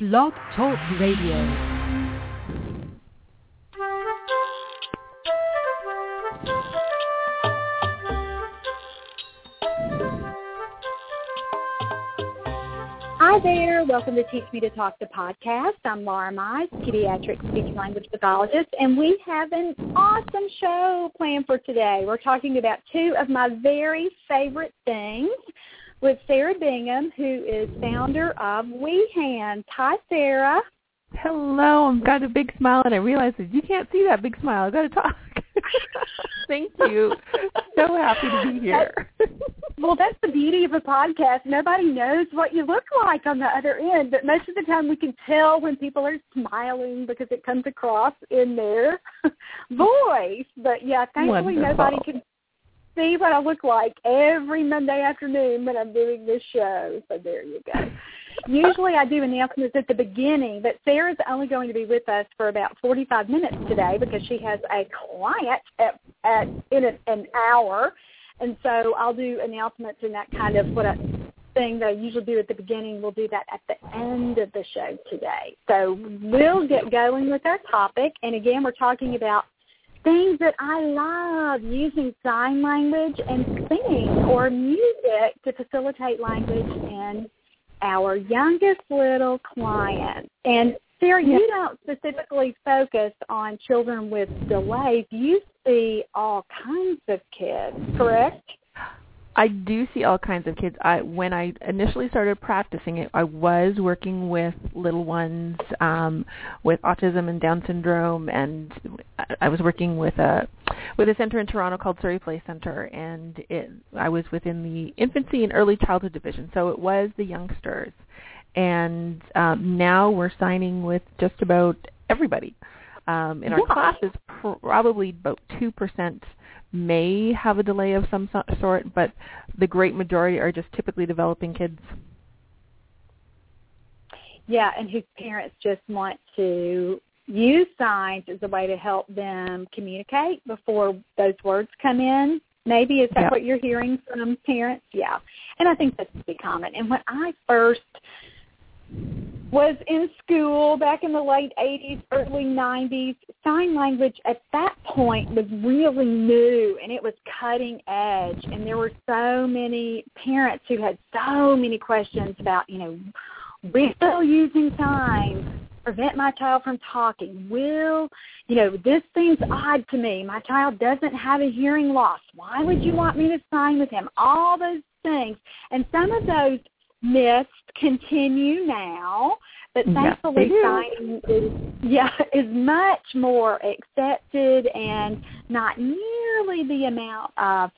Blog Talk Radio. Hi there. Welcome to Teach Me to Talk the podcast. I'm Laura Mize, pediatric speech language pathologist, and we have an awesome show planned for today. We're talking about two of my very favorite things with Sara Bingham, who is founder of Wee Hands. Hi, Sara. Hello. I've got a big smile, and I realized that you can't see that big smile. I've got to talk. Thank you. So happy to be here. Well, that's the beauty of a podcast. Nobody knows what you look like on the other end, but most of the time we can tell when people are smiling because it comes across in their voice. But yeah, thankfully Wonderful. nobody can see what I look like every Monday afternoon when I'm doing this show. So there you go. Usually I do announcements at the beginning, but Sara's only going to be with us for about 45 minutes today because she has a client at, at in a, an hour. And so I'll do announcements and that kind of what I, thing that I usually do at the beginning. We'll do that at the end of the show today. So we'll get going with our topic. And again, we're talking about things that I love using sign language and singing or music to facilitate language in our youngest little clients. And Sara, you don't specifically focus on children with delays. You see all kinds of kids, correct? I do see all kinds of kids. I when I initially started practicing it, I was working with little ones um, with autism and Down syndrome, and I- I was working with a with a center in Toronto called Surrey Place Center, and it, I was within the infancy and early childhood division, so it was the youngsters. And um, now we're signing with just about everybody. Um, in our Yeah. classes, probably about two percent may have a delay of some sort, but the great majority are just typically developing kids. Yeah, and whose parents just want to use signs as a way to help them communicate before those words come in. Maybe is that Yeah. what you're hearing from parents? Yeah, and I think that's pretty common. And when I first was in school back in the late 80s, early 90s, sign language at that point was really new and it was cutting edge. And there were so many parents who had so many questions about, you know, will using signs prevent my child from talking? Will, you know, this seems odd to me. My child doesn't have a hearing loss. Why would you want me to sign with him? All those things. And some of those myths continue now, but thankfully signing is yeah, is much more accepted and not nearly the amount of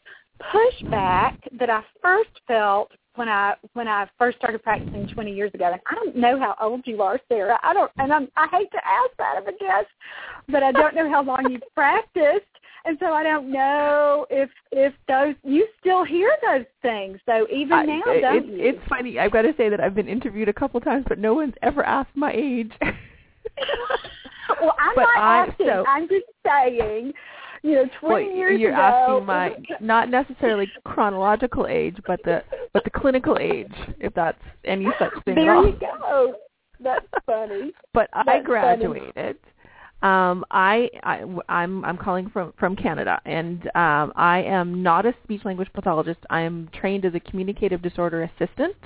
pushback that I first felt when I when I first started practicing 20 years ago. And I don't know how old you are, Sara. I don't, and I'm, I hate to ask that of a guest, but I don't know how long you've practiced, and so I don't know if if those you still hear those things. So even I- now, it- don't it's, you? it's funny. I've got to say that I've been interviewed a couple times, but no one's ever asked my age. well, I'm but not I- asking. so- I'm just saying. You know, 20 well, years you're ago. asking my not necessarily chronological age, but the but the clinical age, if that's any such thing at There all. you go. That's funny. but I graduated. funny. Um, I, I I'm I'm calling from from Canada, and um, I am not a speech language pathologist. I am trained as a communicative disorder assistant,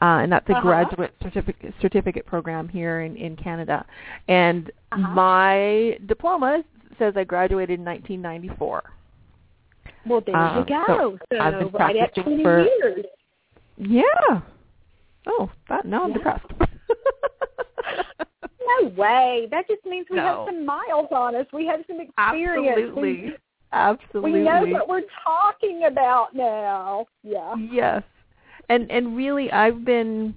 uh, and that's a Uh-huh. graduate certificate certificate program here in in Canada. And Uh-huh. my diploma says I graduated in 1994. Well, there Um, you go. so So, I've been right at practicing 20 for- years. Yeah. Oh, that now I'm Yeah. depressed. No way. That just means we No. have some miles on us. We have some experience. Absolutely. We, Absolutely. we know what we're talking about now. Yeah. Yes. And and really I've been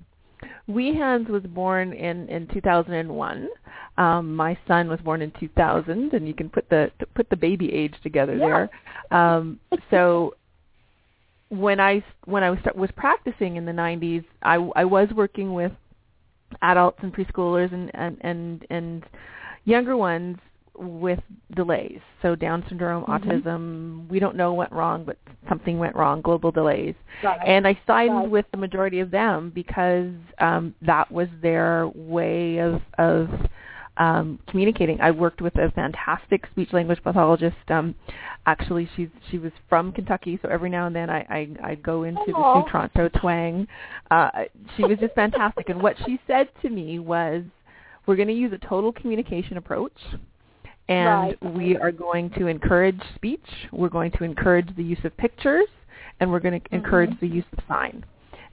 Wee Hands was born in in 2001. Um my son was born in 2000 and you can put the put the baby age together Yeah. there. Um so when I when I was was practicing in the 90s, I I was working with adults and preschoolers and and and and younger ones with delays. So Down syndrome, Mm-hmm. autism, we don't know what went wrong, but something went wrong, global delays. Right. And I signed Right. with the majority of them because um, that was their way of of um, communicating. I worked with a fantastic speech language pathologist. Um, actually, she's she was from Kentucky, so every now and then I I I'd go into Aw. the New Toronto twang. Uh, she was just fantastic, and what she said to me was, "We're going to use a total communication approach." And Right. we are going to encourage speech. We're going to encourage the use of pictures, and we're going to encourage the use of sign.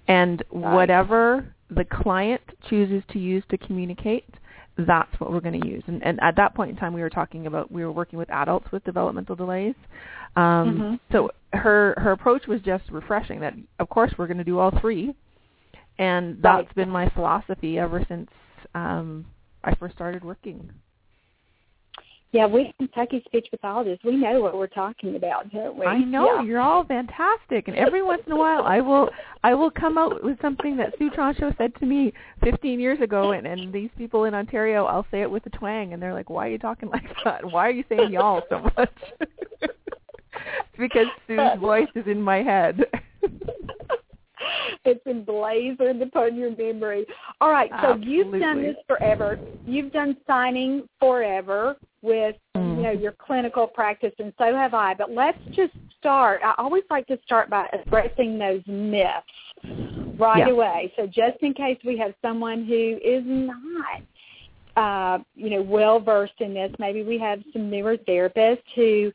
And Right. whatever the client chooses to use to communicate, that's what we're going to use. And, and at that point in time, we were talking about we were working with adults with developmental delays. Um, Mhm. So her her approach was just refreshing. That of course we're going to do all three, and that's Right. been my philosophy ever since um, I first started working. Yeah, we Kentucky speech pathologists, we know what we're talking about, don't we? I know Yeah. you're all fantastic, and every once in a while, I will I will come out with something that Sue Trancho said to me 15 years ago, and and these people in Ontario, I'll say it with a twang, and they're like, "Why are you talking like that? Why are you saying y'all so much?" it's because Sue's voice is in my head. it's emblazoned upon your memory. All right, so you've done this forever. You've done signing forever with Mm. you know your clinical practice, and so have I. But let's just start. I always like to start by addressing those myths right Yeah. away. So just in case we have someone who is not uh, you know, well versed in this. Maybe we have some newer therapists who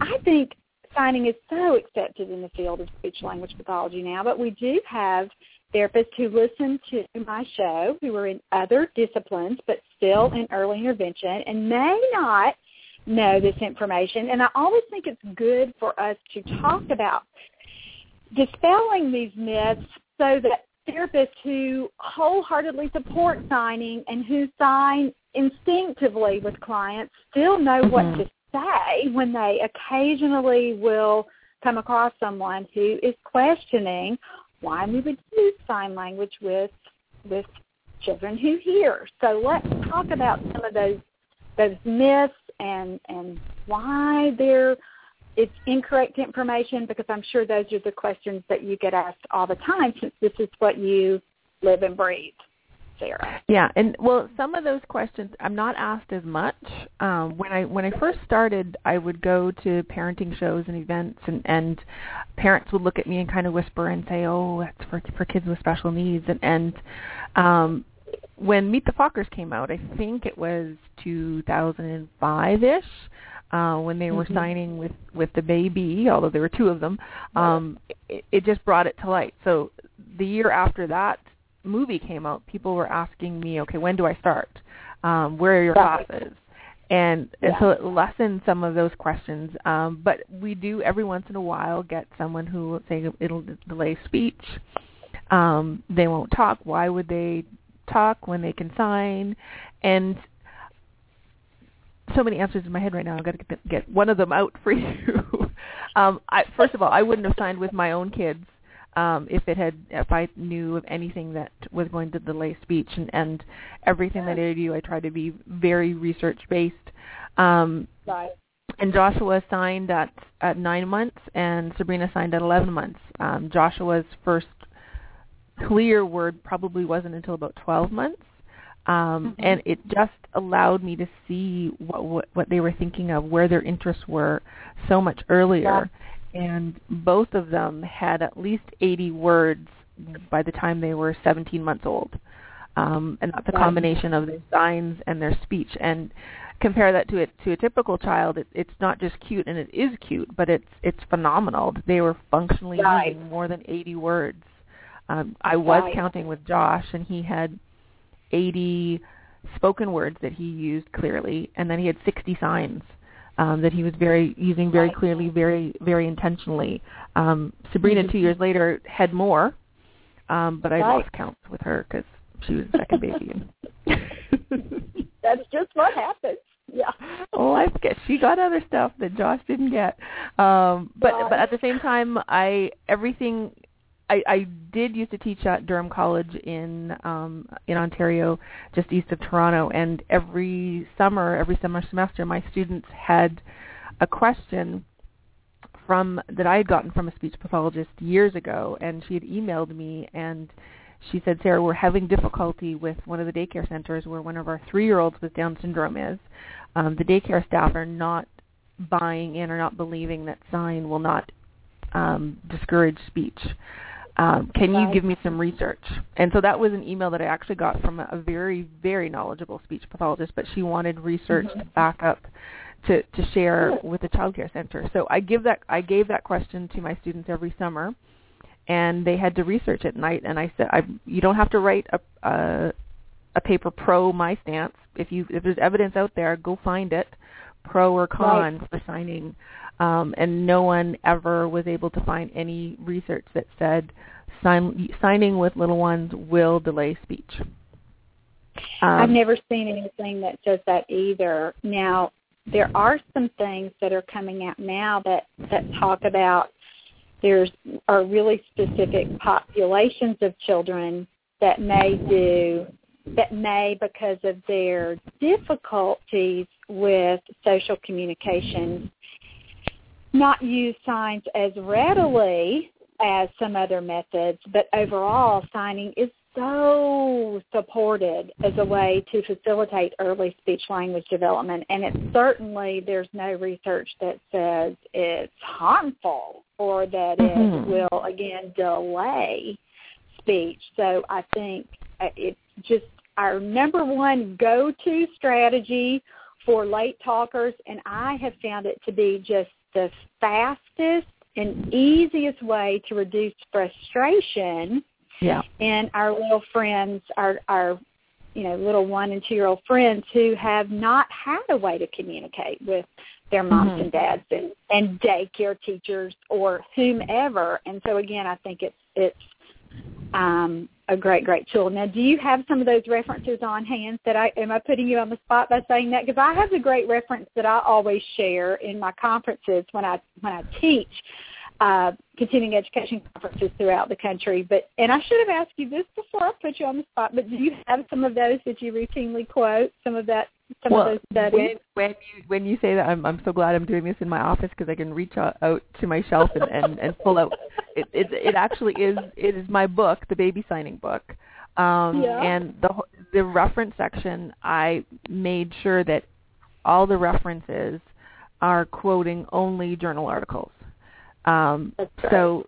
I think signing is so accepted in the field of speech language pathology now, but we do have therapists who listen to my show who are in other disciplines but still in early intervention and may not know this information. And I always think it's good for us to talk about dispelling these myths so that therapists who wholeheartedly support signing and who sign instinctively with clients still know what Mhm. to say when they occasionally will come across someone who is questioning why we would use sign language with with children who hear. So let's talk about some of those those myths and and why they're it's incorrect information because I'm sure those are the questions that you get asked all the time since this is what you live and breathe, Sara. Yeah, and well, some of those questions I'm not asked as much. Um, when I when I first started, I would go to parenting shows and events, and and parents would look at me and kind of whisper and say, "Oh, that's for for kids with special needs." And and um, when Meet the Fockers came out, I think it was 2005 ish. Uh, when they were Mhm. signing with with the baby, although there were two of them, um, it, it just brought it to light. So the year after that movie came out, people were asking me, okay, when do I start? Um, where are your Right. classes? And, and Yeah. so it lessened some of those questions. Um, but we do every once in a while get someone who will say it'll delay speech. Um, they won't talk. Why would they talk when they can sign? And so many answers in my head right now. I've got to get, get one of them out for you. um, I, first of all, I wouldn't have signed with my own kids um, if it had if I knew of anything that was going to delay speech and, and everything that I do, I try to be very research based. Um, Right. and Joshua signed at at nine months, and Sabrina signed at eleven months. Um, Joshua's first clear word probably wasn't until about twelve months, um, Mhm. and it just allowed me to see what, what what they were thinking of, where their interests were, so much earlier. And both of them had at least eighty words by the time they were seventeen months old. Um, and that's a combination of their signs and their speech. And compare that to it to a typical child, it, it's not just cute, and it is cute, but it's it's phenomenal. They were functionally Right. using more than 80 words. Um, I was Right. counting with Josh, and he had 80 spoken words that he used clearly, and then he had 60 signs um, that he was very using very clearly, very very intentionally. Um, Sabrina, Mhm. two years later, had more, um, but I Right. lost count with her because she was the second baby. That's just what happens. Yeah. oh, I forget. She got other stuff that Josh didn't get. Um, but Right. but at the same time, I everything I, I did used to teach at Durham College in um, in Ontario, just east of Toronto, and every summer, every summer semester, my students had a question from that I had gotten from a speech pathologist years ago, and she had emailed me and she said, Sara, we're having difficulty with one of the daycare centers where one of our three-year-olds with Down syndrome is. Um, the daycare staff are not buying in or not believing that sign will not um, discourage speech. Um, can you give me some research? And so that was an email that I actually got from a very, very knowledgeable speech pathologist, but she wanted research mm-hmm. to back up to, to share with the child care center. So I give that I gave that question to my students every summer and they had to research it. And I and I said, I, you don't have to write a, a a paper pro my stance. If you if there's evidence out there, go find it, pro or con right. for signing. Um, and no one ever was able to find any research that said sign, signing with little ones will delay speech. Um, I've never seen anything that says that either. Now, there are some things that are coming out now that that talk about there's are really specific populations of children that may do that may because of their difficulties with social communication not use signs as readily as some other methods, but overall signing is so supported as a way to facilitate early speech language development and it certainly there's no research that says it's harmful or that mm-hmm. it will again delay speech so i think uh, it's just our number one go-to strategy for late talkers and i have found it to be just the fastest and easiest way to reduce frustration yeah. And our little friends, our our you know little one and two year old friends who have not had a way to communicate with their moms mm-hmm. and dads and and daycare teachers or whomever. And so again, I think it's it's um, a great, great tool. Now, do you have some of those references on hand? That I am I putting you on the spot by saying that? Because I have a great reference that I always share in my conferences when I when I teach uh, continuing education conferences throughout the country. But and I should have asked you this before I put you on the spot. But do you have some of those that you routinely quote? Some of that, some well, of those studies. When, when you when you say that, I'm I'm so glad I'm doing this in my office because I can reach out, out to my shelf and, and and pull out. It, it it actually is it is my book, the baby signing book. Um, yeah. And the the reference section, I made sure that all the references are quoting only journal articles. Um, so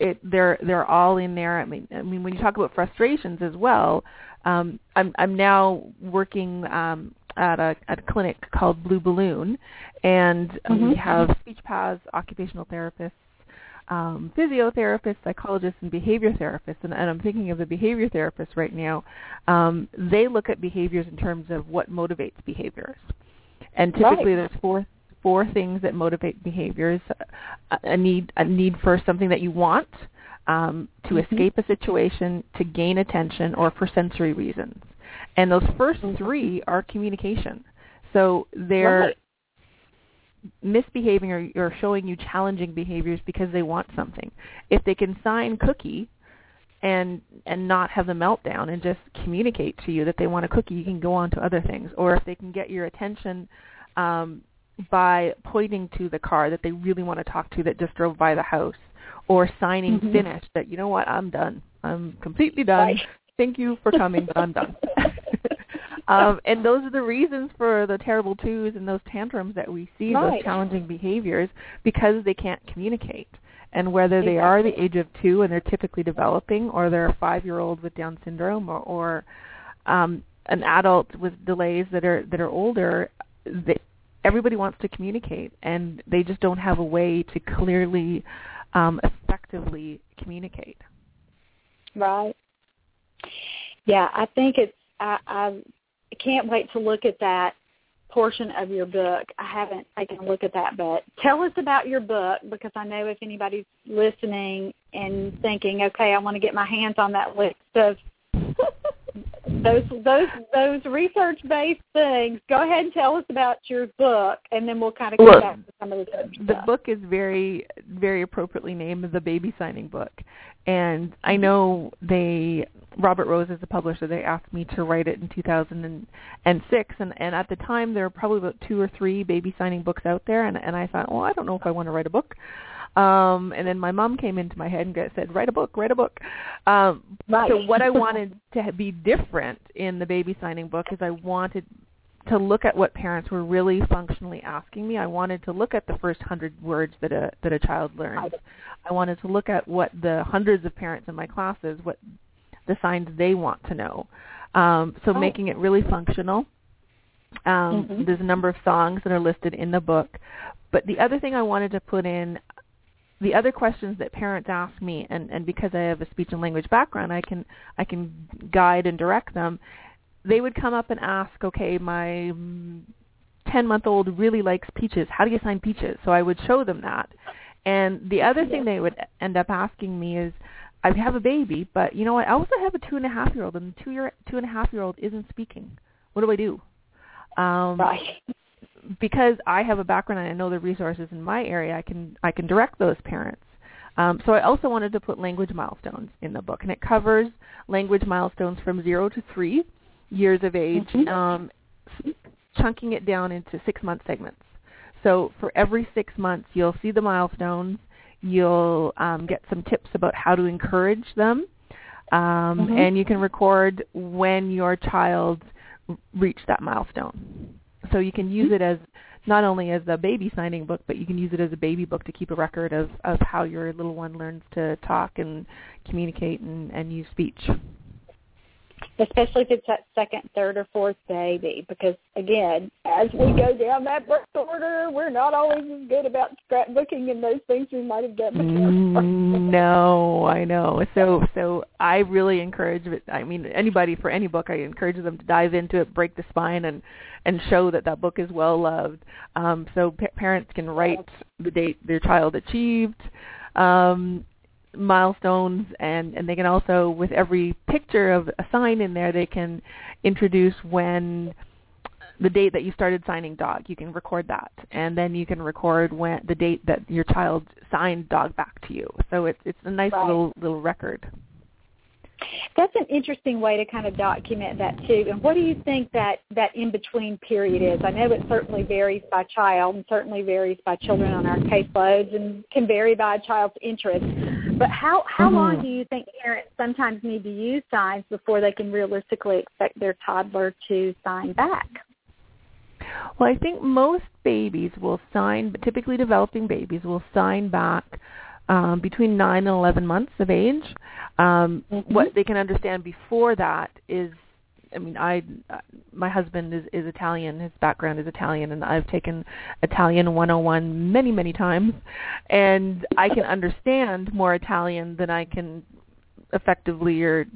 it they're they're all in there. I mean, I mean when you talk about frustrations as well, um, I'm I'm now working um, at a at a clinic called Blue Balloon, and mm-hmm. we have speech paths, occupational therapists, um, physiotherapists, psychologists, and behavior therapists. And, and I'm thinking of the behavior therapists right now. Um, they look at behaviors in terms of what motivates behaviors. And typically right. there's four four things that motivate behaviors: a need a need for something that you want, um, to mm-hmm. escape a situation, to gain attention, or for sensory reasons. And those 1st mm-hmm. three are communication. So they're right. misbehaving or, or showing you challenging behaviors because they want something. If they can sign cookie and and not have the meltdown and just communicate to you that they want a cookie, you can go on to other things. Or if they can get your attention um, by pointing to the car that they really want to talk to that just drove by the house or signing mm-hmm. finished that you know what i'm done i'm completely done right. thank you for coming but i'm done um, and those are the reasons for the terrible twos and those tantrums that we see right. those challenging behaviors because they can't communicate and whether they are the age of two and they're typically developing or they're a five year old with down syndrome or, or um, an adult with delays that are that are older they, everybody wants to communicate and they just don't have a way to clearly um, effectively communicate. Right. Yeah i think it's i i can't wait to look at that portion of your book. I haven't taken a look at that but tell us about your book because i know if anybody's listening and thinking okay i want to get my hands on that list of those those those research based things. Go ahead and tell us about your book, and then we'll kind of come Well, back to some of the other the book is very very appropriately named the baby signing book and i Mm-hmm. know they robert rose is the publisher they asked me to write it in 2006 and and at the time there were probably about two or three baby signing books out there and and i thought well i don't know if i want to write a book um and then my mom came into my head and got- said write a book write a book um Right. so what i wanted to be different in the baby signing book is i wanted to look at what parents were really functionally asking me. I wanted to look at the first hundred words that a that a child learns. I wanted to look at what the hundreds of parents in my classes, what the signs they want to know. Um, so Oh. making it really functional. Um, Mhm. There's a number of songs that are listed in the book, but the other thing I wanted to put in the other questions that parents ask me and, and because I have a speech and language background I can I can guide and direct them they would come up and ask, okay, my 10 month old really likes peaches. How do you sign peaches? So I would show them that. And the other thing they would end up asking me is, I have a baby, but you know what? I also have a two and a half year old, and the two year two and a half year old isn't speaking. What do I do? Um, right. Because I have a background and I know the resources in my area, I can I can direct those parents. Um, so I also wanted to put language milestones in the book, and it covers language milestones from zero to three years of age, Mhm. um, chunking it down into six month segments. So for every six months, you'll see the milestones. You'll um, get some tips about how to encourage them, um, Mhm. and you can record when your child reached that milestone. So you can use mm-hmm. it as not only as a baby signing book, but you can use it as a baby book to keep a record of, of how your little one learns to talk and communicate and, and use speech. Especially if it's that second, third, or fourth baby. Because again, as we go down that birth order, we're not always as good about scrapbooking and those things we might have done before. Mm, no, I know. So so I really encourage. I mean, anybody for any book, I encourage them to dive into it, break the spine, and and show that that book is well loved. Um, so pa- parents can write the date their child achieved. Um, milestones and and they can also with every picture of a sign in there they can introduce when the date that you started signing dog you can record that and then you can record when the date that your child signed dog back to you so it's it's a nice Right. little little record That's an interesting way to kind of document that too. And what do you think that that in between period is? I know it certainly varies by child and certainly varies by children on our caseloads and can vary by a child's interest. But how how Mhm. long do you think parents sometimes need to use signs before they can realistically expect their toddler to sign back? Well, I think most babies will sign, typically developing babies will sign back um, between 9 and 11 months of age. Um, Mhm. What they can understand before that is, I mean, I, uh, my husband is, is Italian. His background is Italian, and I've taken Italian 101 many, many times, and I can understand more Italian than I can effectively or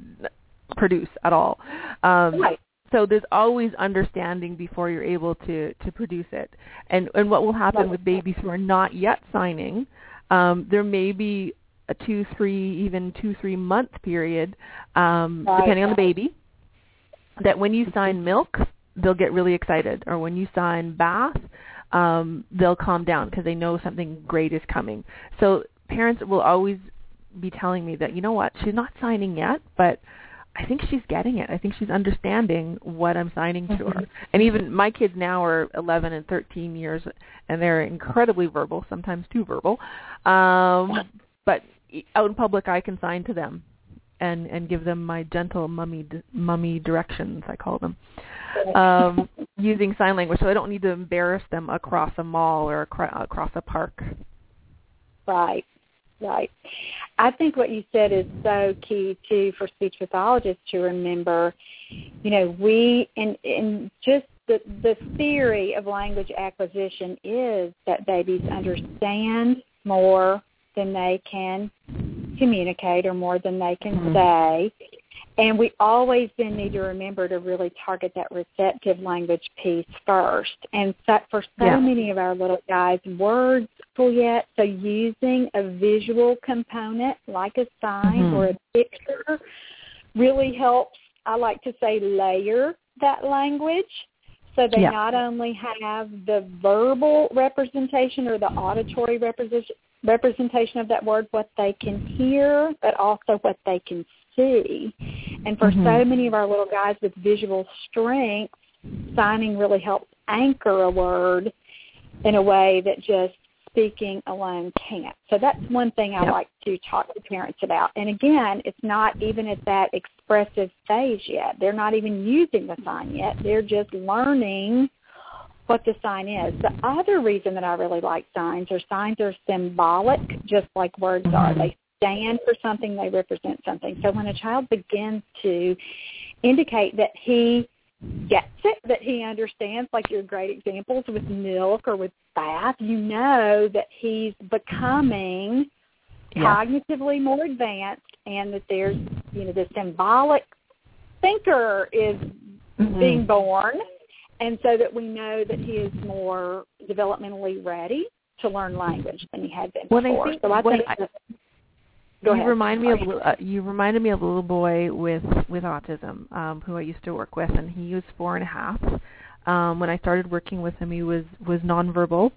produce at all. Um, Right. so there's always understanding before you're able to to produce it and and what will happen Right. with babies who are not yet signing um there may be a two three even two three month period um Right. depending on the baby that when you sign milk they'll get really excited or when you sign bath um they'll calm down because they know something great is coming so parents will always be telling me that you know what she's not signing yet but I think she's getting it. I think she's understanding what I'm signing to her. Mhm. And even my kids now are 11 and 13 years, and they're incredibly verbal, sometimes too verbal. Um, but out in public, I can sign to them and and give them my gentle mummy mummy directions. I call them um, using sign language, so I don't need to embarrass them across a mall or acro- across a park. Right, right. I think what you said is so key too for speech pathologists to remember. You know, we and and just the the theory of language acquisition is that babies understand more than they can communicate or more than they can Mhm. say. And we always then need to remember to really target that receptive language piece first. And so, for so Yeah. many of our little guys, words full yet, so using a visual component like a sign Mhm. or a picture really helps I like to say layer that language so they Yeah. not only have the verbal representation or the auditory representation representation of that word, what they can hear, but also what they can see. And for so Mhm. many of our little guys with visual strength, signing really helps anchor a word in a way that just speaking alone can't. So that's one thing I Yep. like to talk to parents about. And again, it's not even at that expressive stage yet. They're not even using the sign yet. They're just learning what the sign is. The other reason that I really like signs are signs are symbolic, just like words are. They stand for something, they represent something. So when a child begins to indicate that he gets it, that he understands, like your great examples with milk or with bath, you know that he's becoming. Cognitively more advanced and that there's, you know, the symbolic thinker is Mhm. being born and so that we know that he is more developmentally ready to learn language than he had been I before. think- so I think I- that- Go you ahead. remind me of uh, you reminded me of a little boy with with autism um, who I used to work with, and he was four and a half. Um, when I started working with him, he was was nonverbal,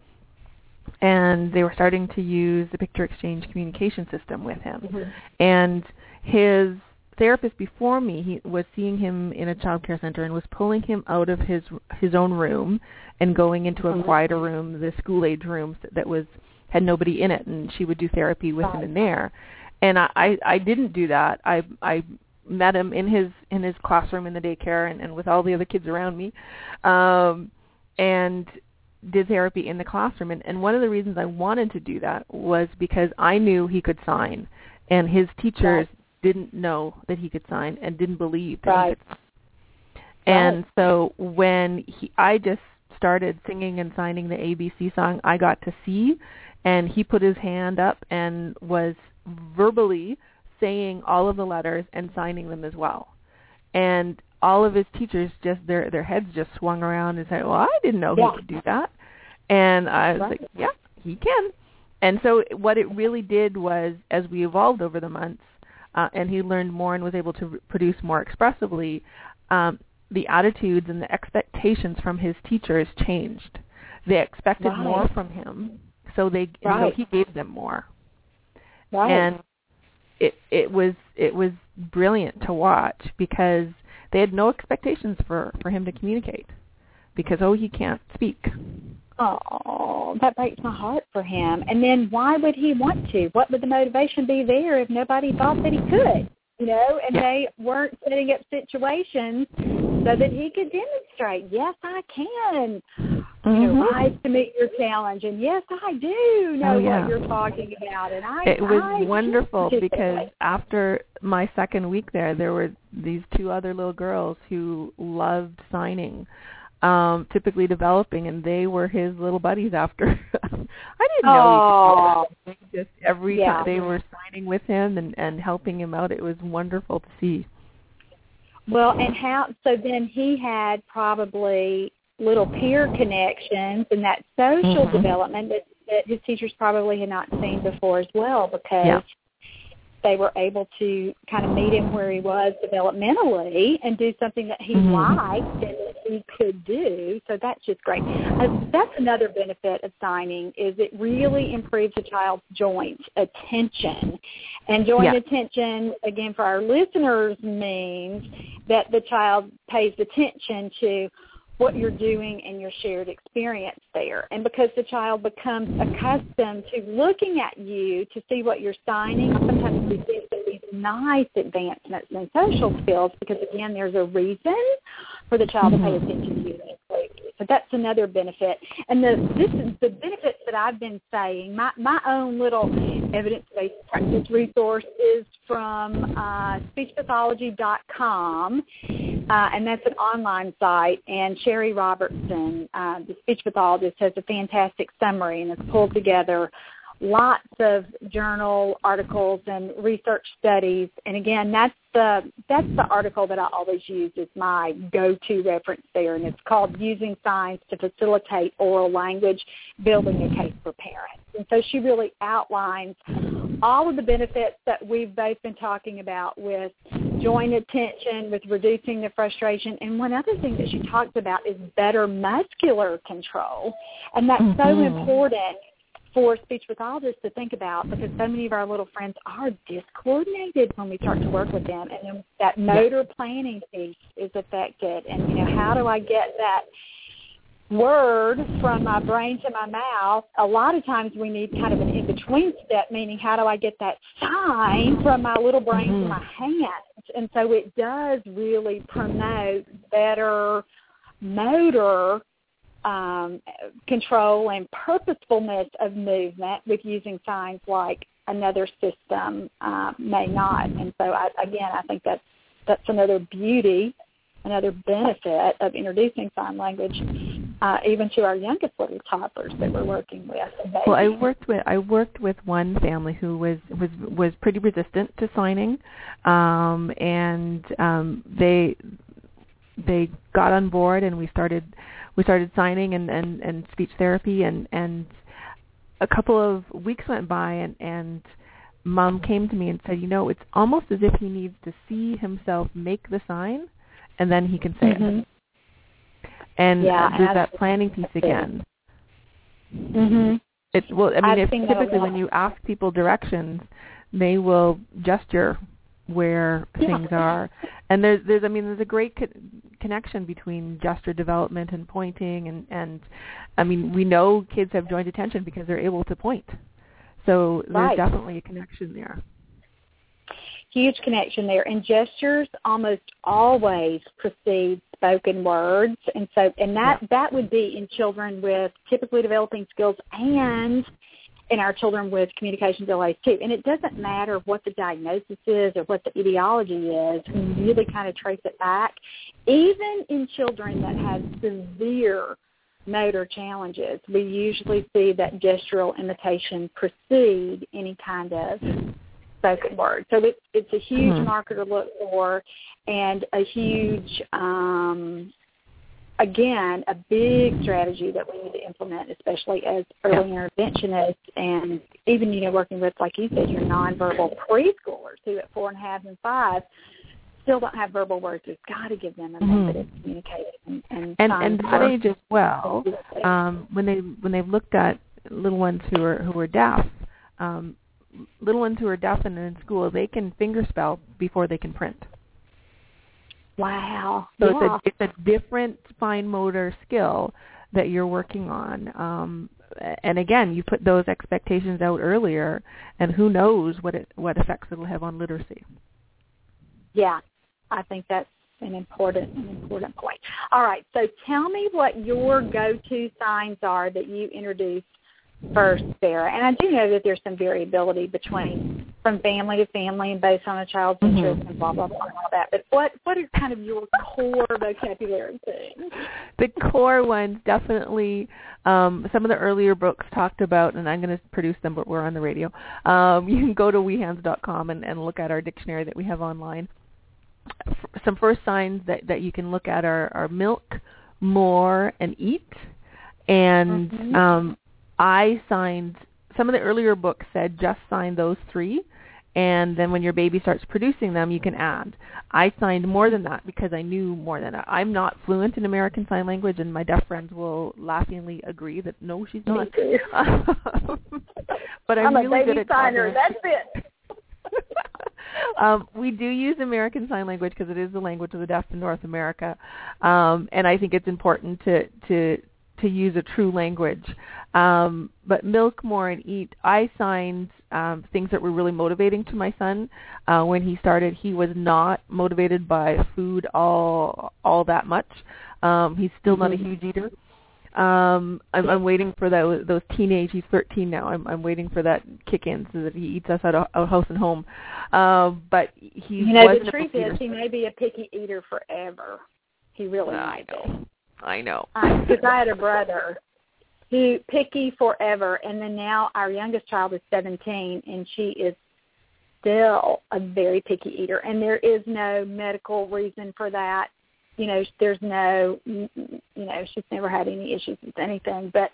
and they were starting to use the picture exchange communication system with him. Mhm. And his therapist before me, he was seeing him in a child care center and was pulling him out of his his own room and going into a Mhm. quieter room, the school age room that was had nobody in it, and she would do therapy with him in there. And I, I I didn't do that. I I met him in his in his classroom in the daycare and, and with all the other kids around me, um, and did therapy in the classroom. And, and one of the reasons I wanted to do that was because I knew he could sign, and his teachers didn't know that he could sign and didn't believe that Right. he could sign. And so when he, I just started singing and signing the ABC song, I got to see, and he put his hand up and was verbally saying all of the letters and signing them as well. And all of his teachers just their their heads just swung around and said, "Well, I didn't know Yeah. he could do that." And I was Right. like, "Yeah, he can." And so what it really did was, as we evolved over the months, uh, and he learned more and was able to r- produce more expressively, um, the attitudes and the expectations from his teachers changed. They expected Right. more from him, so they and so he gave them more Right. and it it was it was brilliant to watch because they had no expectations for for him to communicate because oh he can't speak Oh, that breaks my heart for him. And then why would he want to? What would the motivation be there if nobody thought that he could? You know, and Yeah. they weren't setting up situations so that he could demonstrate, yes, I can. You Mhm. know, rise to meet your challenge, and yes, I do know Oh, yeah. what you're talking about, and I. it was I wonderful because after my second week there there were these two other little girls who loved signing um typically developing and they were his little buddies after i didn't know he could just every Yeah. time they were signing with him and and helping him out it was wonderful to see Well, and how? So then he had probably little peer connections and that social Mhm. development that, that his teachers probably had not seen before as well because Yeah. they were able to kind of meet him where he was developmentally and do something that he Mhm. liked and that he could do. So that's just great. Uh, that's another benefit of signing is it really improves a child's joint attention. And joint Yeah. attention, again, for our listeners means that the child pays attention to what you're doing and your shared experience there. And because the child becomes accustomed to looking at you to see what you're signing, sometimes we see these nice advancements in social skills because, again, there's a reason for the child to pay attention to you. So that's another benefit. And the this is the benefits that I've been saying. My my own little evidence-based practice resource is from uh, speechpathology.com, uh, and that's an online site. And Sherry Robertson, uh, the speech pathologist, has a fantastic summary and has pulled together lots of journal articles and research studies. And again, that's the that's the article that I always use as my go-to reference there, and it's called "Using Signs to Facilitate Oral Language: Building a Case for Parents." And so she really outlines all of the benefits that we've both been talking about with joint attention, with reducing the frustration. And one other thing that she talks about is better muscular control. And that's mm-hmm. so important for speech pathologists to think about because so many of our little friends are discoordinated when we start to work with them. And then that motor planning piece is affected. And, you know, how do I get that word from my brain to my mouth, a lot of times we need kind of an in-between step, meaning how do I get that sign from my little brain mm-hmm. to my hands? And so it does really promote better motor um, control and purposefulness of movement with using signs like another system uh, may not. And so I, again, I think that's that's another beauty, another benefit of introducing sign language uh, even to our youngest little toddlers that we're working with. Well, I worked with I worked with one family who was was was pretty resistant to signing, um, and um, they they got on board and we started we started signing and and, and speech therapy and and a couple of weeks went by and and mom came to me and said, you know, it's almost as if he needs to see himself make the sign and then he can say mm-hmm. it and yeah, there's that planning piece again. Mhm. It's well, I mean, if typically when you ask people directions, they will gesture where yeah. things are, and there's there's I mean there's a great co- connection between gesture development and pointing, and and I mean we know kids have joint attention because they're able to point, so there's right. definitely a connection there huge connection there. And gestures almost always precede spoken words, and so and that yeah. that would be in children with typically developing skills and in our children with communication delays too. And it doesn't matter what the diagnosis is or what the etiology is. We really kind of trace it back. Even in children that have severe motor challenges, we usually see that gestural imitation precede any kind of spoken word. So it's it's a huge mm-hmm. marker to look for, and a huge, um, again, a big strategy that we need to implement, especially as early interventionists, and even you know working with, like you said, your nonverbal preschoolers who at four and a half and five still don't have verbal words. We've got to give them a mm-hmm. method of communicating and and, and that age as well. Um, when they when they've looked at little ones who are who are deaf, um, little ones who are deaf and in school, they can fingerspell before they can print. Wow. So yeah. it's a it's a different fine motor skill that you're working on. Um, and again, you put those expectations out earlier, and who knows what it what effects it'll have on literacy. Yeah, I think that's an important an important point. All right, so tell me what your go-to signs are that you introduce first Sara. And I do know that there's some variability between from family to family and based on a child's mm-hmm. interests and blah blah blah and all that. But what what are kind of your core vocabulary thing? The core ones definitely um, some of the earlier books talked about, and I'm going to produce them, but we're on the radio. Um, you can go to weehands.com and, and look at our dictionary that we have online. Some first signs that, that you can look at are, are milk, more, and eat. And mm-hmm. um, I signed some of the earlier books said just sign those three and then when your baby starts producing them you can add. I signed more than that because I knew more than that. I'm not fluent in American Sign Language and my deaf friends will laughingly agree that no she's not. but I'm, I'm really good at signer. That's it. um, we do use American Sign Language because it is the language of the deaf in North America, um, and I think it's important to to to use a true language. Um, but milk more and eat. I signed um, things that were really motivating to my son. Uh, when he started, he was not motivated by food all all that much. Um, he's still not a mm-hmm. huge eater. Um, I'm, I'm waiting for those those teenage. He's 13 now. I'm I'm waiting for that kick in so that he eats us out of, out of house and home. Uh, but he you know the truth is he may be a picky eater forever. He really I might know. be. I know. Because I had a brother who picky forever, and then now our youngest child is 17, and she is still a very picky eater, and there is no medical reason for that. You know, there's no, you know, she's never had any issues with anything, but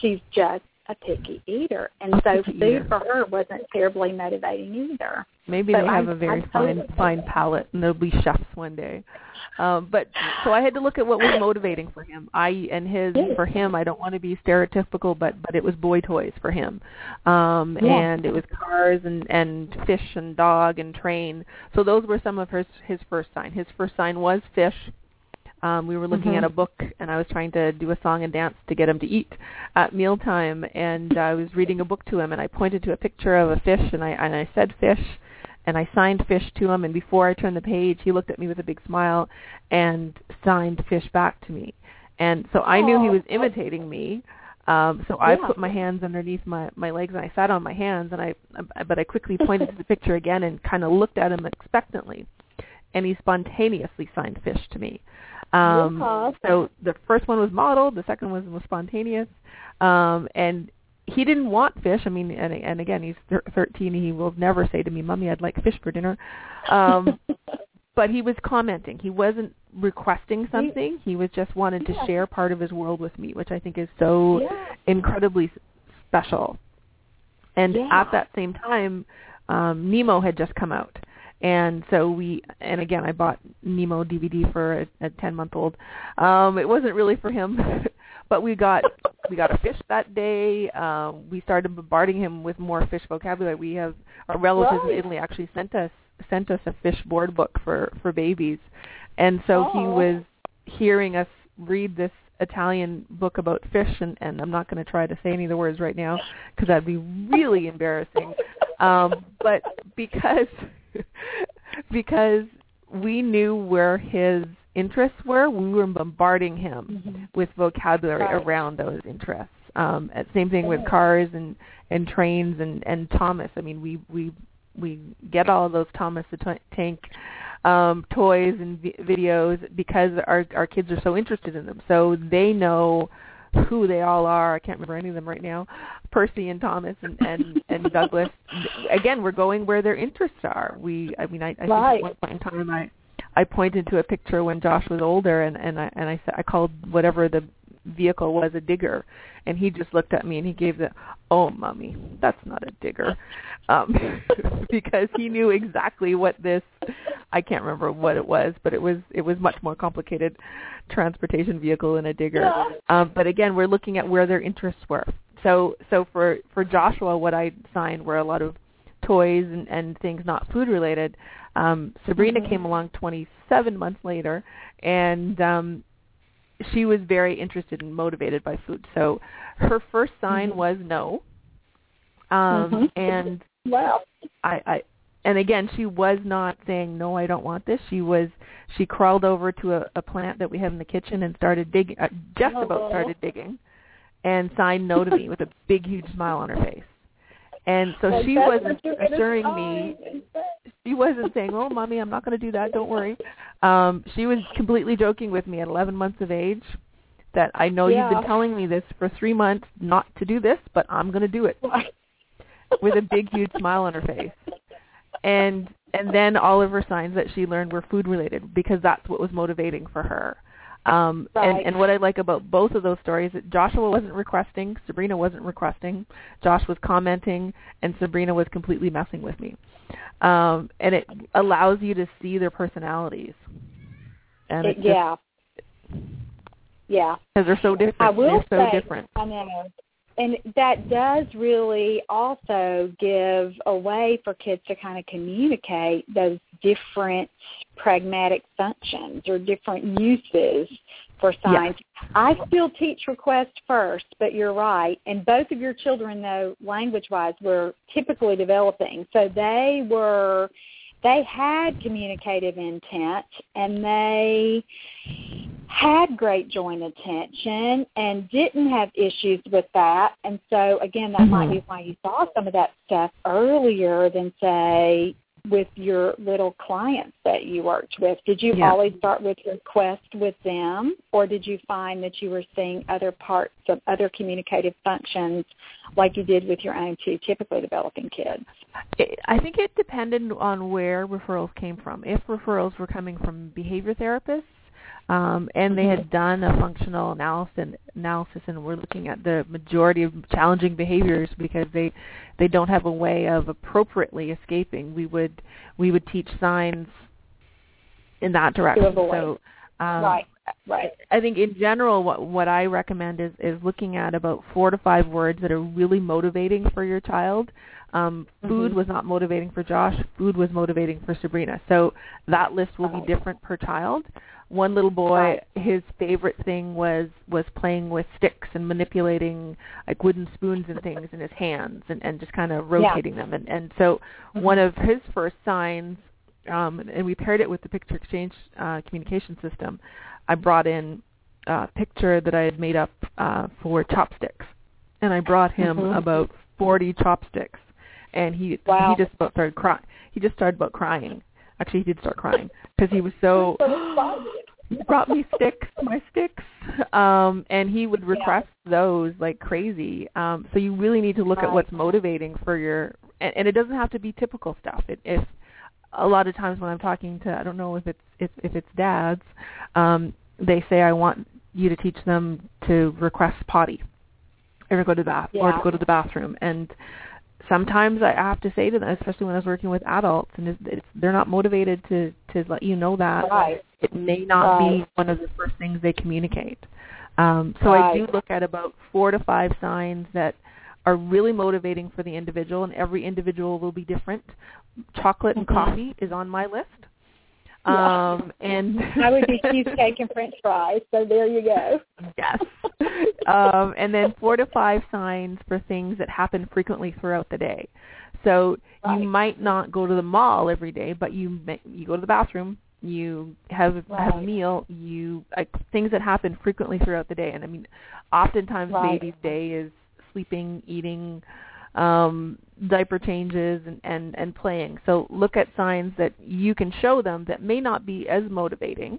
she's just a picky eater, and so food eater. for her wasn't terribly motivating either. Maybe they have I- a very I fine totally- fine palate, and they'll be chefs one day. Um, but so I had to look at what was motivating for him. I and his Yeah. for him. I don't want to be stereotypical, but but it was boy toys for him, um, Yeah. and it was cars and and fish and dog and train. So those were some of his his first sign. His first sign was fish. Um, we were looking Mhm. at a book, and I was trying to do a song and dance to get him to eat at mealtime. And I was reading a book to him, and I pointed to a picture of a fish, and I and I said fish, and I signed fish to him. And before I turned the page, he looked at me with a big smile and signed fish back to me. And so I knew he was imitating me. Um, so I put my hands underneath my my legs and I sat on my hands and I but I quickly pointed to the picture again and kind of looked at him expectantly, and he spontaneously signed fish to me. Um, Yeah. so the first one was modeled, the second one was spontaneous, um, and he didn't want fish. I mean, and and again, he's thir- 13. He will never say to me, "Mummy, I'd like fish for dinner." Um, but he was commenting. He wasn't requesting something. He was just wanted to Yeah. share part of his world with me, which I think is so yeah. incredibly special. And Yeah. at that same time, um, Nemo had just come out. And so we, and again, I bought Nemo DVD for a, a 10 month old. Um, it wasn't really for him, but we got, we got a fish that day. Um, we started bombarding him with more fish vocabulary. We have, our relatives in Italy actually sent us, sent us a fish board book for, for babies. And so he was hearing us read this Italian book about fish, and, and I'm not going to try to say any of the words right now because that'd be really embarrassing. Um, but because because we knew where his interests were, we were bombarding him Mhm. with vocabulary Right. around those interests. Um, same thing with cars and and trains and and Thomas. I mean, we we we get all of those Thomas the T- Tank um, toys and vi- videos because our our kids are so interested in them. So they know who they all are. I can't remember any of them right now. Percy and Thomas and and, and Douglas. Again, we're going where their interests are. We, I mean, I, I think at one point in time I I pointed to a picture when Josh was older, and and I and I said I called whatever the vehicle was a digger, and he just looked at me and he gave the oh mommy that's not a digger, um, because he knew exactly what this I can't remember what it was, but it was it was much more complicated transportation vehicle than a digger. Yeah. Um, but again, we're looking at where their interests were. So so for for Joshua, what I signed were a lot of toys and, and things not food related. Um, Sabrina Mhm. came along 27 months later, and um, she was very interested and motivated by food. So her first sign Mhm. was no, um, Mhm. and Wow. I, I and again she was not saying no I don't want this. She was she crawled over to a, a plant that we have in the kitchen and started digging uh, just about Oh. started digging and signed no to me with a big huge smile on her face. And so Like, she wasn't what you're gonna assuring me she wasn't saying, "Oh, mommy, I'm not going to do that. Don't worry." Um, she was completely joking with me at 11 months of age that I know you've been telling me this for three months not to do this, but I'm going to do it with a big, huge smile on her face. And and then all of her signs that she learned were food related because that's what was motivating for her. Um, and, and what I like about both of those stories, that Joshua wasn't requesting, Sabrina wasn't requesting, Josh was commenting, and Sabrina was completely messing with me. Um, and it allows you to see their personalities. And It- just, yeah. Yeah. because they're so different. I will they're so say, different. I know. And that does really also give a way for kids to kind of communicate those different pragmatic functions or different uses for signs. I still teach request first, but you're right. And both of your children, though, language-wise, were typically developing. So they were, they had communicative intent and they had great joint attention and didn't have issues with that. And so again, that might mm-hmm. be why you saw some of that stuff earlier than say with your little clients that you worked with. Did you Yeah. always start with request with them or did you find that you were seeing other parts of other communicative functions like you did with your own two typically developing kids? I think it depended on where referrals came from. If referrals were coming from behavior therapists, Um, and they had done a functional analysis analysis and we're looking at the majority of challenging behaviors because they they don't have a way of appropriately escaping. We would we would teach signs in that direction. So um, right. Right. I think in general, what what I recommend is is looking at about four to five words that are really motivating for your child. Um, food mm-hmm. was not motivating for Josh. Food was motivating for Sabrina. So that list will be different per child. One little boy, his favorite thing was was playing with sticks and manipulating like wooden spoons and things in his hands and and just kind of rotating yeah. them. And and so mm-hmm. one of his first signs um, and we paired it with the picture exchange uh, communication system. I brought in a picture that I had made up uh, for chopsticks, and I brought him mm-hmm. about 40 chopsticks, and he wow. he just about started crying. He just started about crying. Actually, he did start crying because he was so. he brought me sticks, my sticks, um, and he would request yeah. those like crazy. Um, so you really need to look right. at what's motivating for your, and, and it doesn't have to be typical stuff. It, if a lot of times when I'm talking to I don't know if it's if, if it's dads, um, they say I want you to teach them to request potty, or go to the bath, yeah. or to go to the bathroom, and sometimes I have to say to them, especially when I was working with adults, and it's, it's, they're not motivated to to let you know that right. it may not right. be one of the first things they communicate. Um, so right. I do look at about four to five signs that are really motivating for the individual, and every individual will be different. Chocolate and mm-hmm. coffee is on my list. Yeah. Um, and I would do cheesecake and French fries. So there you go. Yes. um, and then four to five signs for things that happen frequently throughout the day. So right. you might not go to the mall every day, but you you go to the bathroom, you have right. have a meal, you like things that happen frequently throughout the day. And I mean, oftentimes right. baby's day is sleeping, eating, um, diaper changes, and, and, and playing. So look at signs that you can show them that may not be as motivating,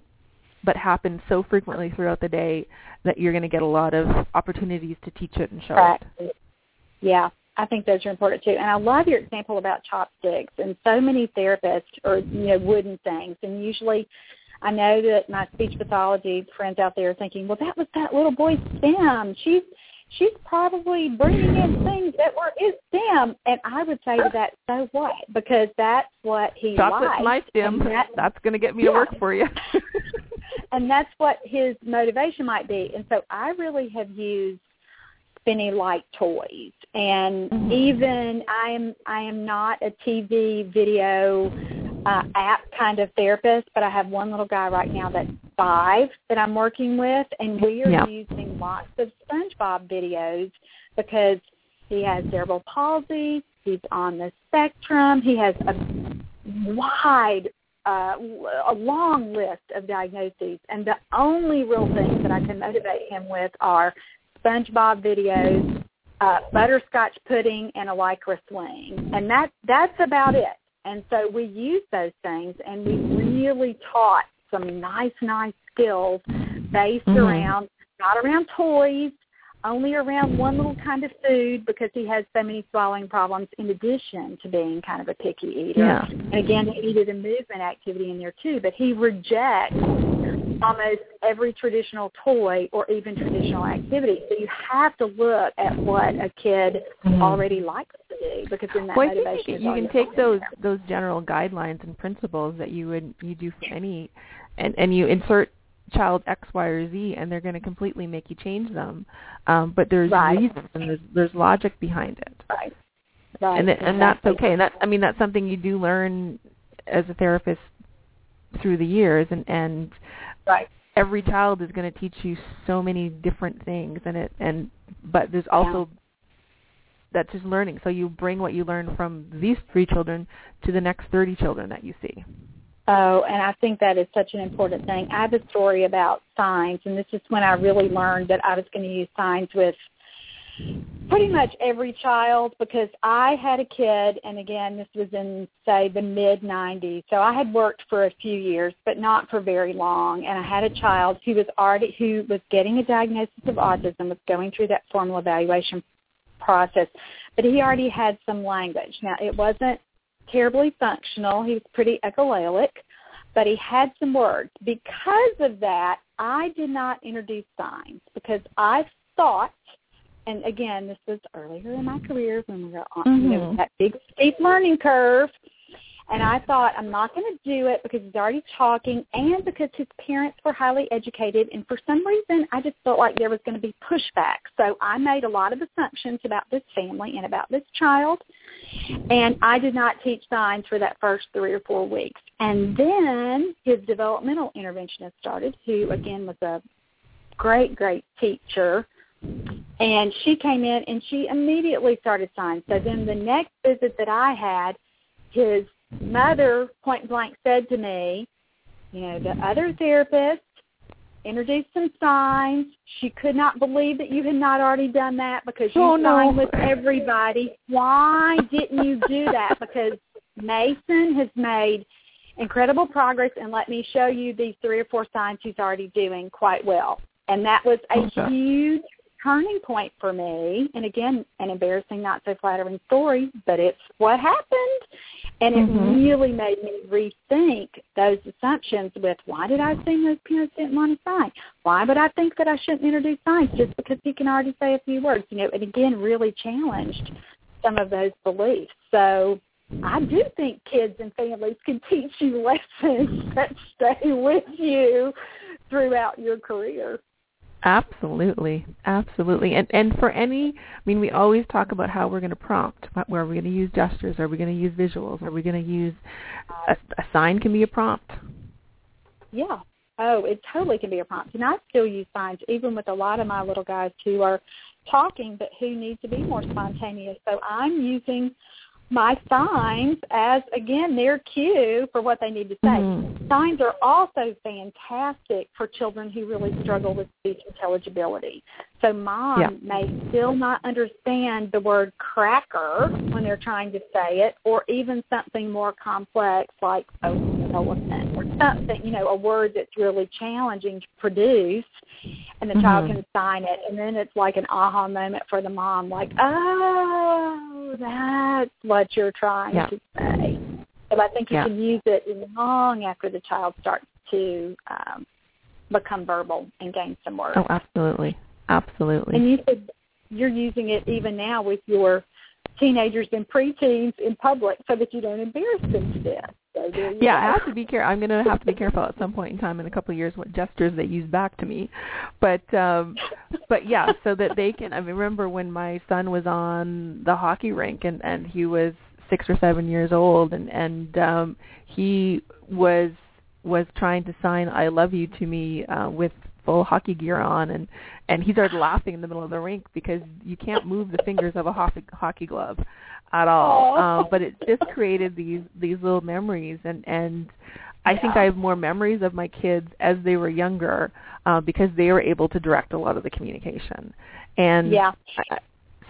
but happen so frequently throughout the day that you're going to get a lot of opportunities to teach it and show Practice. it. Yeah, I think those are important too. And I love your example about chopsticks. And so many therapists are, you know, wooden things. And usually I know that my speech pathology friends out there are thinking, well, that was that little boy's stim. She's she's probably bringing in things that were his stim. And I would say to that, so what? Because that's what he Chocolate's likes. my stim. That, that's going to get me yeah. to work for you. and that's what his motivation might be. And so I really have used Spinny like toys. And mm-hmm. even I am I am not a TV video uh, app kind of therapist, but I have one little guy right now that's five that I'm working with, and we are yeah. using lots of SpongeBob videos because he has cerebral palsy, he's on the spectrum, he has a wide uh, a long list of diagnoses, and the only real things that I can motivate him with are SpongeBob videos, uh, butterscotch pudding, and a lycra swing, and that that's about it. And so we use those things, and we really taught some nice, nice skills based mm-hmm. around not around toys, only around one little kind of food because he has so many swallowing problems in addition to being kind of a picky eater. Yeah. And again, he needed a movement activity in there too, but he rejects almost every traditional toy or even traditional activity. So you have to look at what a kid mm-hmm. already likes to do because then that well, motivation think you can take those those general guidelines and principles that you would you do for any and and you insert child X, Y, or Z, and they're going to completely make you change them. Um, but there's right. reasons and there's there's logic behind it. Right. Right. And exactly. and that's okay. And that I mean that's something you do learn as a therapist through the years, and and right. every child is going to teach you so many different things, and it and but there's also yeah. that's just learning. So you bring what you learn from these three children to the next 30 children that you see. Oh, and I think that is such an important thing. I have a story about signs, and this is when I really learned that I was going to use signs with pretty much every child because I had a kid, and again, this was in, say, the mid-90s. So I had worked for a few years, but not for very long, and I had a child who was already, who was getting a diagnosis of autism, was going through that formal evaluation process, but he already had some language. Now, it wasn't terribly functional. He was pretty echolalic, but he had some words. Because of that, I did not introduce signs because I thought, and again, this was earlier in my career when we were on mm-hmm. you know, mm-hmm. that big steep learning curve. And I thought, I'm not going to do it because he's already talking and because his parents were highly educated. And for some reason, I just felt like there was going to be pushback. So I made a lot of assumptions about this family and about this child. And I did not teach signs for that first three or four weeks. And then his developmental interventionist started, who, again, was a great, great teacher. And she came in and she immediately started signs. So then the next visit that I had, his mother point blank said to me, you know, the other therapist introduced some signs. She could not believe that you had not already done that because you oh, signed no. with everybody. Why didn't you do that? Because Mason has made incredible progress and let me show you these three or four signs he's already doing quite well. And that was a okay. huge turning point for me. And again, an embarrassing, not so flattering story, but it's what happened. And it mm-hmm. really made me rethink those assumptions with why did I assume those parents didn't want to sign? Why would I think that I shouldn't introduce signs just because he can already say a few words? You know, and again really challenged some of those beliefs. So I do think kids and families can teach you lessons that stay with you throughout your career. Absolutely, absolutely, and and for any, I mean, we always talk about how we're going to prompt. Where are we going to use gestures? Are we going to use visuals? Are we going to use a, a sign? Can be a prompt. Yeah. Oh, it totally can be a prompt, and I still use signs even with a lot of my little guys who are talking, but who need to be more spontaneous. So I'm using my signs as again their cue for what they need to say. Mm-hmm. Signs are also fantastic for children who really struggle with speech intelligibility. So mom yeah. may still not understand the word cracker when they're trying to say it, or even something more complex like elephant or something, you know, a word that's really challenging to produce and the mm-hmm. child can sign it and then it's like an aha moment for the mom, like, Oh, that's what you're trying yeah. to say. But I think you yeah. can use it long after the child starts to um become verbal and gain some words. Oh, absolutely. Absolutely. And you said you're using it even now with your teenagers and preteens in public so that you don't embarrass them to death. So yeah, I have to be careful. I'm going to have to be careful at some point in time in a couple of years what gestures they use back to me. But um but yeah, so that they can I remember when my son was on the hockey rink and and he was 6 or 7 years old and and um he was was trying to sign I love you to me uh with full hockey gear on and and he started laughing in the middle of the rink because you can't move the fingers of a hockey hockey glove at all um but it just created these these little memories and and I yeah. think I have more memories of my kids as they were younger uh, because they were able to direct a lot of the communication. And yeah.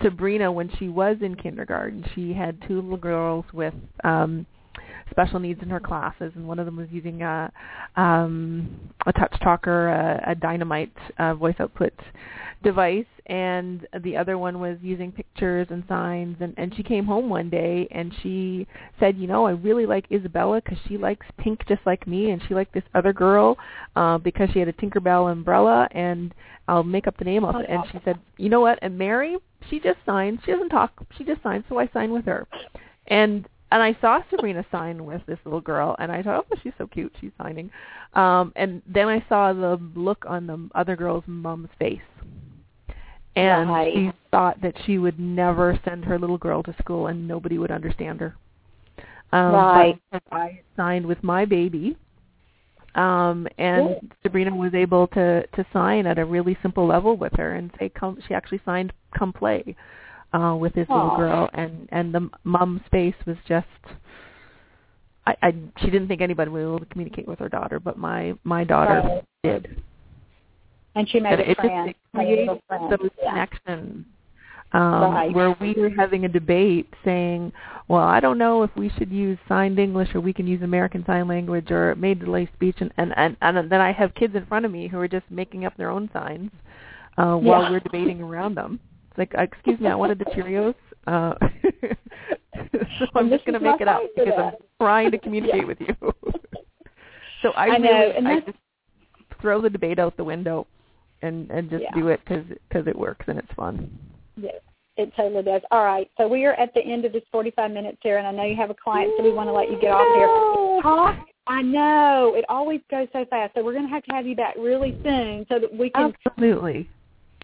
Sabrina, when she was in kindergarten, she had two little girls with um, special needs in her classes, and one of them was using a um, a touch talker, a, a DynaMyte uh, voice output device, and the other one was using pictures and signs. And, and she came home one day and she said, you know, I really like Isabella because she likes pink just like me, and she liked this other girl uh, because she had a Tinkerbell umbrella, and I'll make up the name of it. And she said, you know what? And Mary, she just signs. She doesn't talk. She just signs, so I sign with her. And and I saw Sabrina sign with this little girl, and I thought, oh, she's so cute, she's signing. Um, and then I saw the look on the other girl's mom's face, and right. she thought that she would never send her little girl to school, and nobody would understand her. Um, right. But I signed with my baby, um, and. Sabrina was able to to sign at a really simple level with her and say, "Come." She actually signed, "Come play." uh, with this Aww. little girl, and and the mom's face was just. I, I she didn't think anybody would be able to communicate with her daughter, but my my daughter right. did. And she made and a it friend. Just, created those yeah. connections um, right. where we were having a debate saying, well, I don't know if we should use signed English or we can use American Sign Language or made delay speech, and, and, and, and then I have kids in front of me who are just making up their own signs uh, while yeah. we're debating around them It's like, uh, excuse me, I wanted the Cheerios. Uh, so I'm just going to make it up because I'm trying to communicate yeah. with you. So I, I know, really, I just throw the debate out the window, and and just Yeah. do it because because it works and it's fun. Yes, it totally does. All right, so we are at the end of this 45 minutes here, and I know you have a client, so we want to let you get off here. Talk. I know it always goes so fast, so we're going to have to have you back really soon so that we can Absolutely.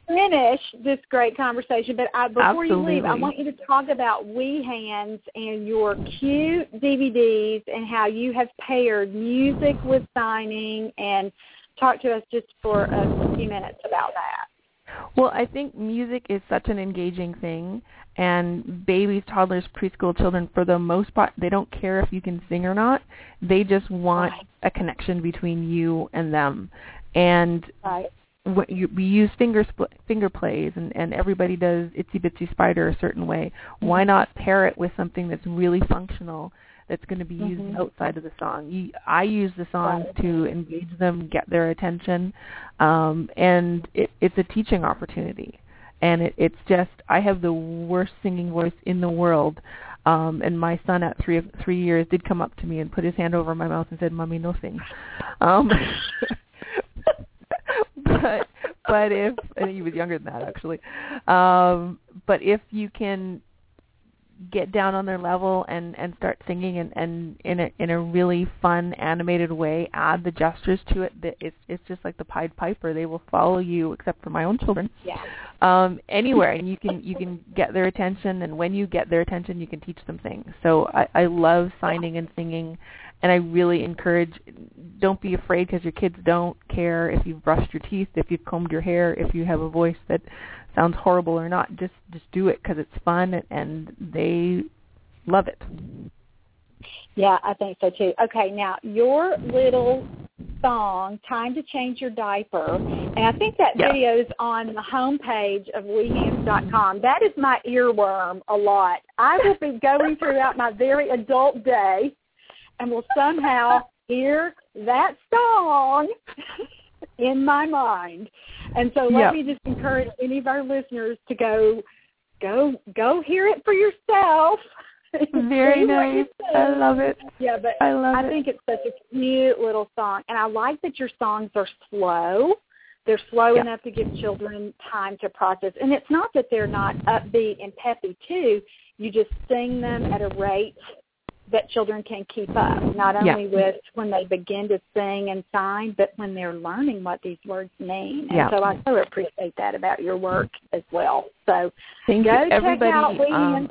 finish this great conversation. But I, before you leave, I want you to talk about Wee Hands and your cute DVDs and how you have paired music with signing, and talk to us just for a few minutes about that. Well, I think music is such an engaging thing, and babies, toddlers, preschool children, for the most part, they don't care if you can sing or not. They just want Right. a connection between you and them. And Right. what you, we use finger spl- finger plays, and, and everybody does Itsy Bitsy Spider a certain way. Why mm-hmm. not pair it with something that's really functional? That's going to be used Mhm. outside of the song. You, I use the songs Right. to engage them, get their attention, um, and it, it's a teaching opportunity. And it, it's just I have the worst singing voice in the world, um, and my son at three three years did come up to me and put his hand over my mouth and said, "Mommy, no sing." Um, but but if and he was younger than that actually, um, but if you can get down on their level and and start singing and and in a in a really fun animated way add the gestures to it that it's it's just like the pied piper. They will follow you except for my own children. Yeah. um anywhere and you can you can get their attention and when you get their attention you can teach them things. So i i love signing and singing and i really encourage don't be afraid because your kids don't care if you've brushed your teeth if you've combed your hair if you have a voice that sounds horrible or not just just do it because it's fun and and they love it Yeah, I think so too. Okay, now your little song, Time to Change Your Diaper, and I think that Yeah. video is on the homepage of weehands.com. That is my earworm a lot. I will be going throughout my very adult day and will somehow hear that song in my mind. And so let Yep. me just encourage any of our listeners to go go go hear it for yourself. very See what you nice i love it Yeah, but i love I it think it's such a cute little song, and I like that your songs are slow. They're slow Yeah. enough to give children time to process, and it's not that they're not upbeat and peppy too. You just sing them at a rate that children can keep up, not Yeah. only with when they begin to sing and sign, but when they're learning what these words mean. And Yeah. so I so appreciate that about your work as well. So thank go you check everybody out um,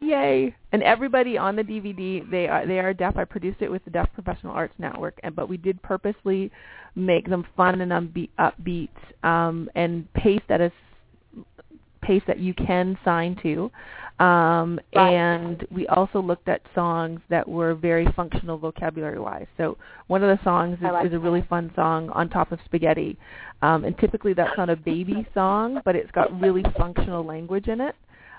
Yay! And everybody on the DVD, they are they are deaf. I produced it with the Deaf Professional Arts Network, and but we did purposely make them fun and upbeat, upbeat um, and pace at a pace that you can sign to. Um, Right. And we also looked at songs that were very functional vocabulary-wise. So one of the songs is, like is a really fun song, "On Top of Spaghetti," um, and typically that's not a baby song, but it's got really functional language in it.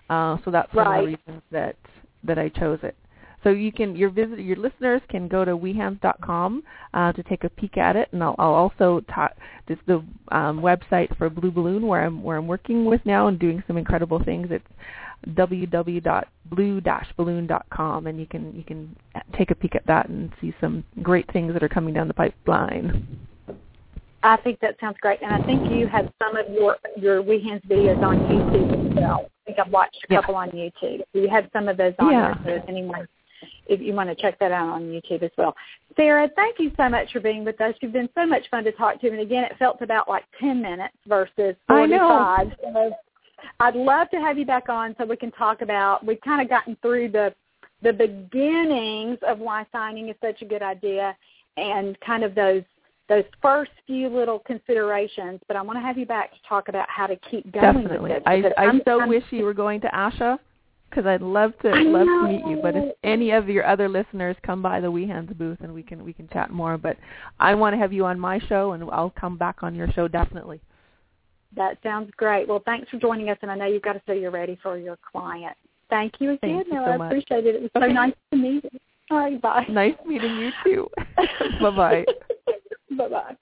Uh, so that's one of the reasons that that I chose it. So you can your visit your listeners can go to weehands.com uh, to take a peek at it, and I'll, I'll also talk. This the um, website for Blue Balloon where I'm where I'm working with now and doing some incredible things. It's www.blue-balloon.com, and you can you can take a peek at that and see some great things that are coming down the pipeline. I think that sounds great, and I think you have some of your your Wee Hands videos on YouTube as well. I think I've watched a Yeah. couple on YouTube. You have some of those on Yeah. there, so if anyone, if you want to check that out on YouTube as well. Sara, thank you so much for being with us. You've been so much fun to talk to, and again, it felt about like ten minutes versus I know. forty-five. So I'd love to have you back on so we can talk about. We've kind of gotten through the the beginnings of why signing is such a good idea, and kind of those those first few little considerations, but I want to have you back to talk about how to keep going Definitely. with this. I I I'm- so I'm- wish you were going to ASHA because I'd love to I love to meet you. But if any of your other listeners come by the Wee Hands booth and we can we can chat more. But I want to have you on my show and I'll come back on your show definitely. That sounds great. Well, thanks for joining us, and I know you've got to say you're ready for your client. Thank you again. Thank you so I much. appreciate it. It was so nice to meet you. All right, bye. Nice meeting you too. bye bye. bye bye.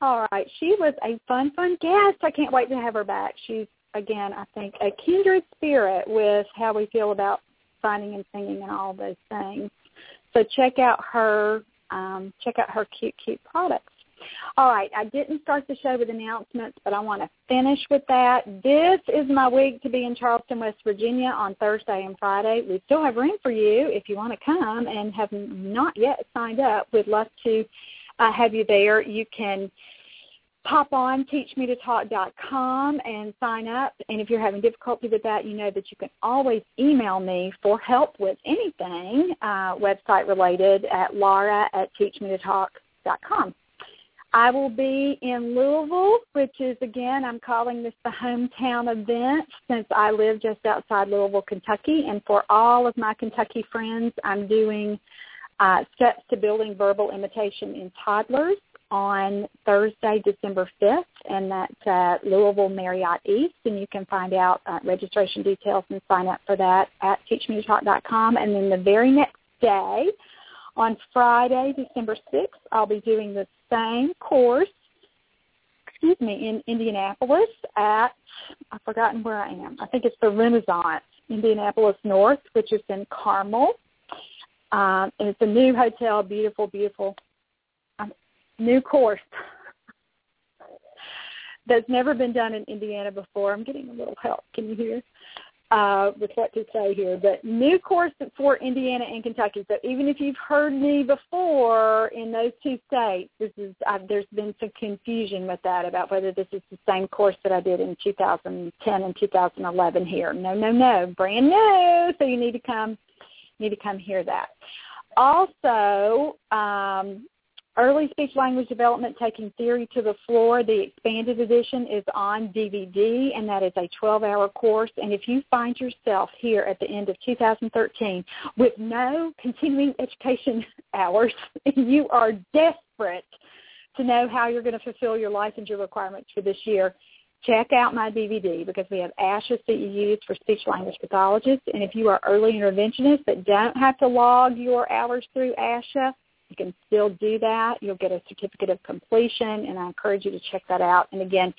All right. She was a fun, fun guest. I can't wait to have her back. She's again, I think, a kindred spirit with how we feel about signing and singing and all those things. So check out her um, check out her cute, cute products. All right, I didn't start the show with announcements, but I want to finish with that. This is my week to be in Charleston, West Virginia on Thursday and Friday. We still have room for you if you want to come and have not yet signed up. We'd love to uh, have you there. You can pop on teachmetotalk.com and sign up. And if you're having difficulty with that, you know that you can always email me for help with anything uh, website related at laura at teachmetotalk.com. I will be in Louisville, which is again, I'm calling this the hometown event since I live just outside Louisville, Kentucky. And for all of my Kentucky friends, I'm doing uh, steps to building verbal imitation in toddlers on Thursday, December 5th, and that's at Louisville Marriott East. And you can find out uh, registration details and sign up for that at teachmetotalk.com. And then the very next day, on Friday, December 6th, I'll be doing the same course, excuse me, in Indianapolis at, I've forgotten where I am. I think it's the Renaissance, Indianapolis North, which is in Carmel. Um, and it's a new hotel, beautiful, beautiful, um, new course that's never been done in Indiana before. I'm getting a little help. Can you hear? Uh, with what to say here, but new course for Indiana and Kentucky. So even if you've heard me before in those two states, this is there's been some confusion with that about whether this is the same course that I did in 2010 and 2011 here. No, no, no, brand new. So you need to come, need to come hear that. Also, um, Early Speech Language Development Taking Theory to the Floor, the expanded edition is on DVD, and that is a 12-hour course. And if you find yourself here at the end of 2013 with no continuing education hours, you are desperate to know how you're going to fulfill your licensure requirements for this year, check out my DVD because we have ASHA CEUs for speech language pathologists. And if you are early interventionists that don't have to log your hours through ASHA, you can still do that. You'll get a certificate of completion, and I encourage you to check that out. And again,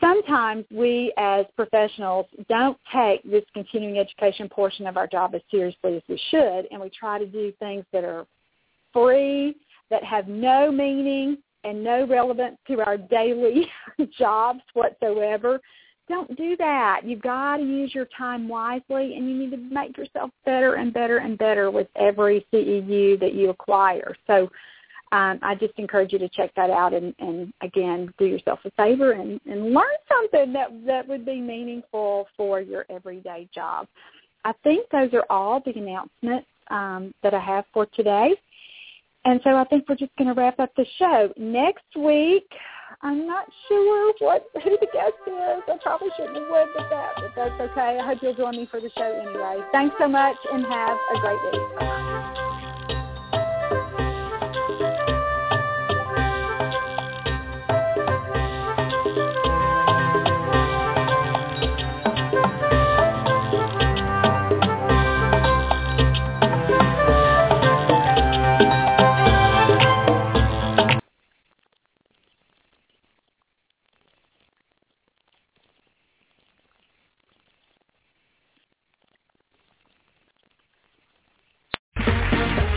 sometimes we as professionals don't take this continuing education portion of our job as seriously as we should, and we try to do things that are free, that have no meaning and no relevance to our daily jobs whatsoever don't do that. You've got to use your time wisely, and you need to make yourself better and better and better with every CEU that you acquire. So um, I just encourage you to check that out and, and again, do yourself a favor and, and learn something that, that would be meaningful for your everyday job. I think those are all the announcements um, that I have for today. And so I think we're just going to wrap up the show. Next week, I'm not sure what who the guest is. I probably shouldn't have led with that, but that's okay. I hope you'll join me for the show anyway. Thanks so much and have a great week. Bye.